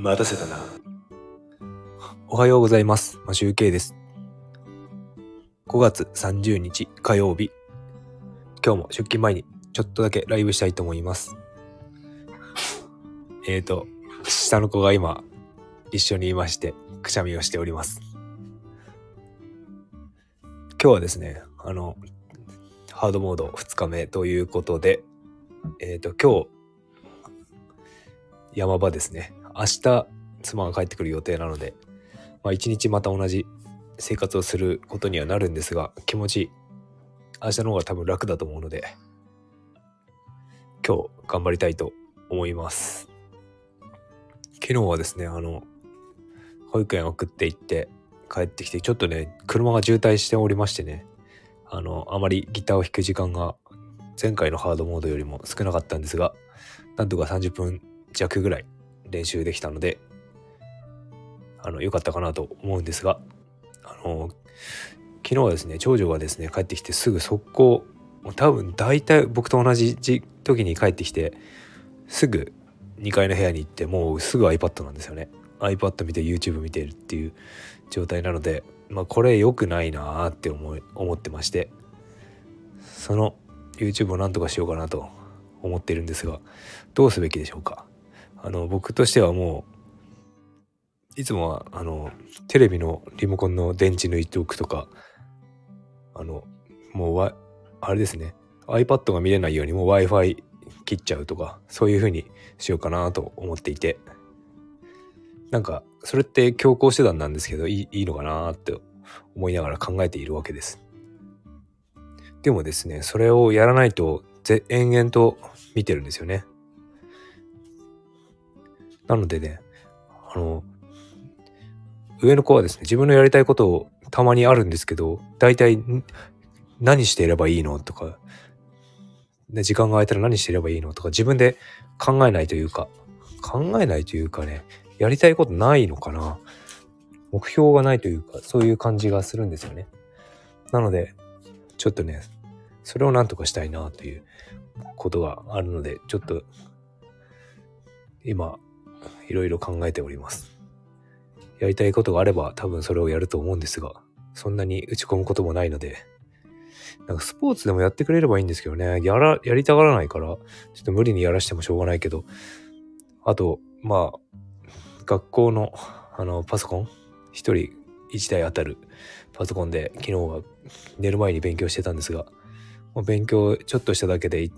待たせたな。おはようございます。マシュウケイです。5月30日火曜日。今日も出勤前にちょっとだけライブしたいと思います。えーと、下の子が今一緒にいまして、くしゃみをしております。今日はですね、あの、ハードモード2日目ということで、えっ、と、今日、山場ですね。明日、妻が帰ってくる予定なので、まあ一日また同じ生活をすることにはなるんですが、気持ち、明日の方が多分楽だと思うので、今日頑張りたいと思います。昨日はですね、あの、保育園送って行って帰ってきて、ちょっとね、車が渋滞しておりましてね、あの、あまりギターを弾く時間が前回のハードモードよりも少なかったんですが、なんとか30分弱ぐらい練習できたので、あの、良かったかなと思うんですが、あの、昨日はですね、長女がですね、帰ってきてすぐ速攻、多分大体僕と同じ時に帰ってきて、すぐ2階の部屋に行って、もうすぐ iPad なんですよね。iPad 見て YouTube 見てるっていう状態なので、まあこれ良くないなーって思い思ってまして、その YouTube をなんとかしようかなと思ってるんですが、どうすべきでしょうか？あの、僕としてはもう、いつもは、あの、テレビのリモコンの電池抜いておくとか、あの、もうわ、あれですね、iPad が見れないようにもう Wi-Fi 切っちゃうとか、そういう風にしようかなと思っていて、なんか、それって強行手段なんですけど、いいいのかなって思いながら考えているわけです。でもですね、それをやらないと、延々と見てるんですよね。なのでね、あの、上の子はですね、自分のやりたいことをたまにあるんですけど、大体何していればいいのとか、で時間が空いたら何していればいいのとか、自分で考えないというか、考えないというかね、やりたいことないのかな目標がないというか、そういう感じがするんですよね。なので、ちょっとね、それをなんとかしたいなということがあるので、ちょっと、今、いろいろ考えております。やりたいことがあれば多分それをやると思うんですが、そんなに打ち込むこともないので、なんかスポーツでもやってくれればいいんですけどね、やら、やりたがらないから、ちょっと無理にやらしてもしょうがないけど、あと、まあ、学校の、あの、パソコン、一人一台当たるパソコンで、昨日は寝る前に勉強してたんですが、もう勉強ちょっとしただけで、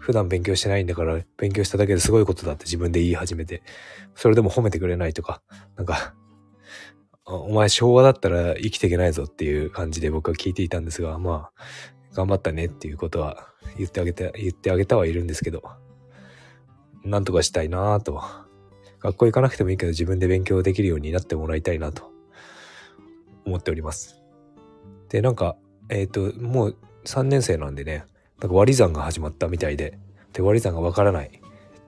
普段勉強してないんだから、勉強しただけですごいことだって自分で言い始めて、それでも褒めてくれないとか、なんか、お前昭和だったら生きていけないぞっていう感じで僕は聞いていたんですが、まあ、頑張ったねっていうことは言ってあげて、言ってあげたはいるんですけど、なんとかしたいなぁと。学校行かなくてもいいけど自分で勉強できるようになってもらいたいなと思っております。で、なんか、えっ、と、もう3年生なんでね、なんか割り算が始まったみたいで、で、割り算がわからない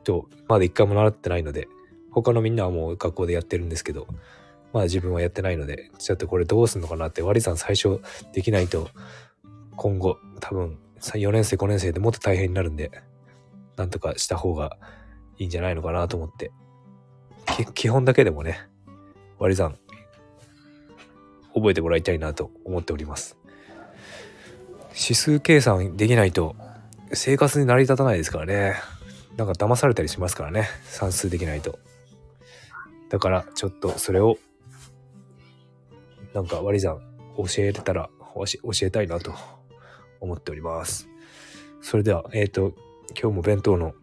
と、まだ一回も習ってないので、他のみんなはもう学校でやってるんですけど、まだ自分はやってないので、ちょっとこれどうすんのかなって割り算最初できないと、今後多分4年生5年生でもっと大変になるんで、なんとかした方がいいんじゃないのかなと思って、基本だけでもね、割り算覚えてもらいたいなと思っております。指数計算できないと生活に成り立たないですからね。なんか騙されたりしますからね。算数できないと。だからちょっとそれをなんか割り算教えれたら教えたいなと思っております。それでは、えっ、と、今日も弁当の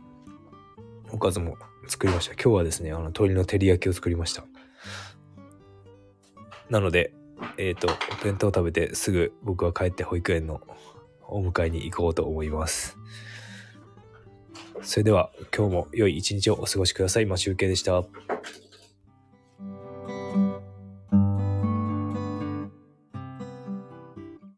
おかずも作りました。今日はですね、あの、鶏の照り焼きを作りました。なので、えっ、と、お弁当を食べてすぐ僕は帰って保育園のお迎えに行こうと思います。それでは、今日も良い一日をお過ごしください。マシュウケイでした。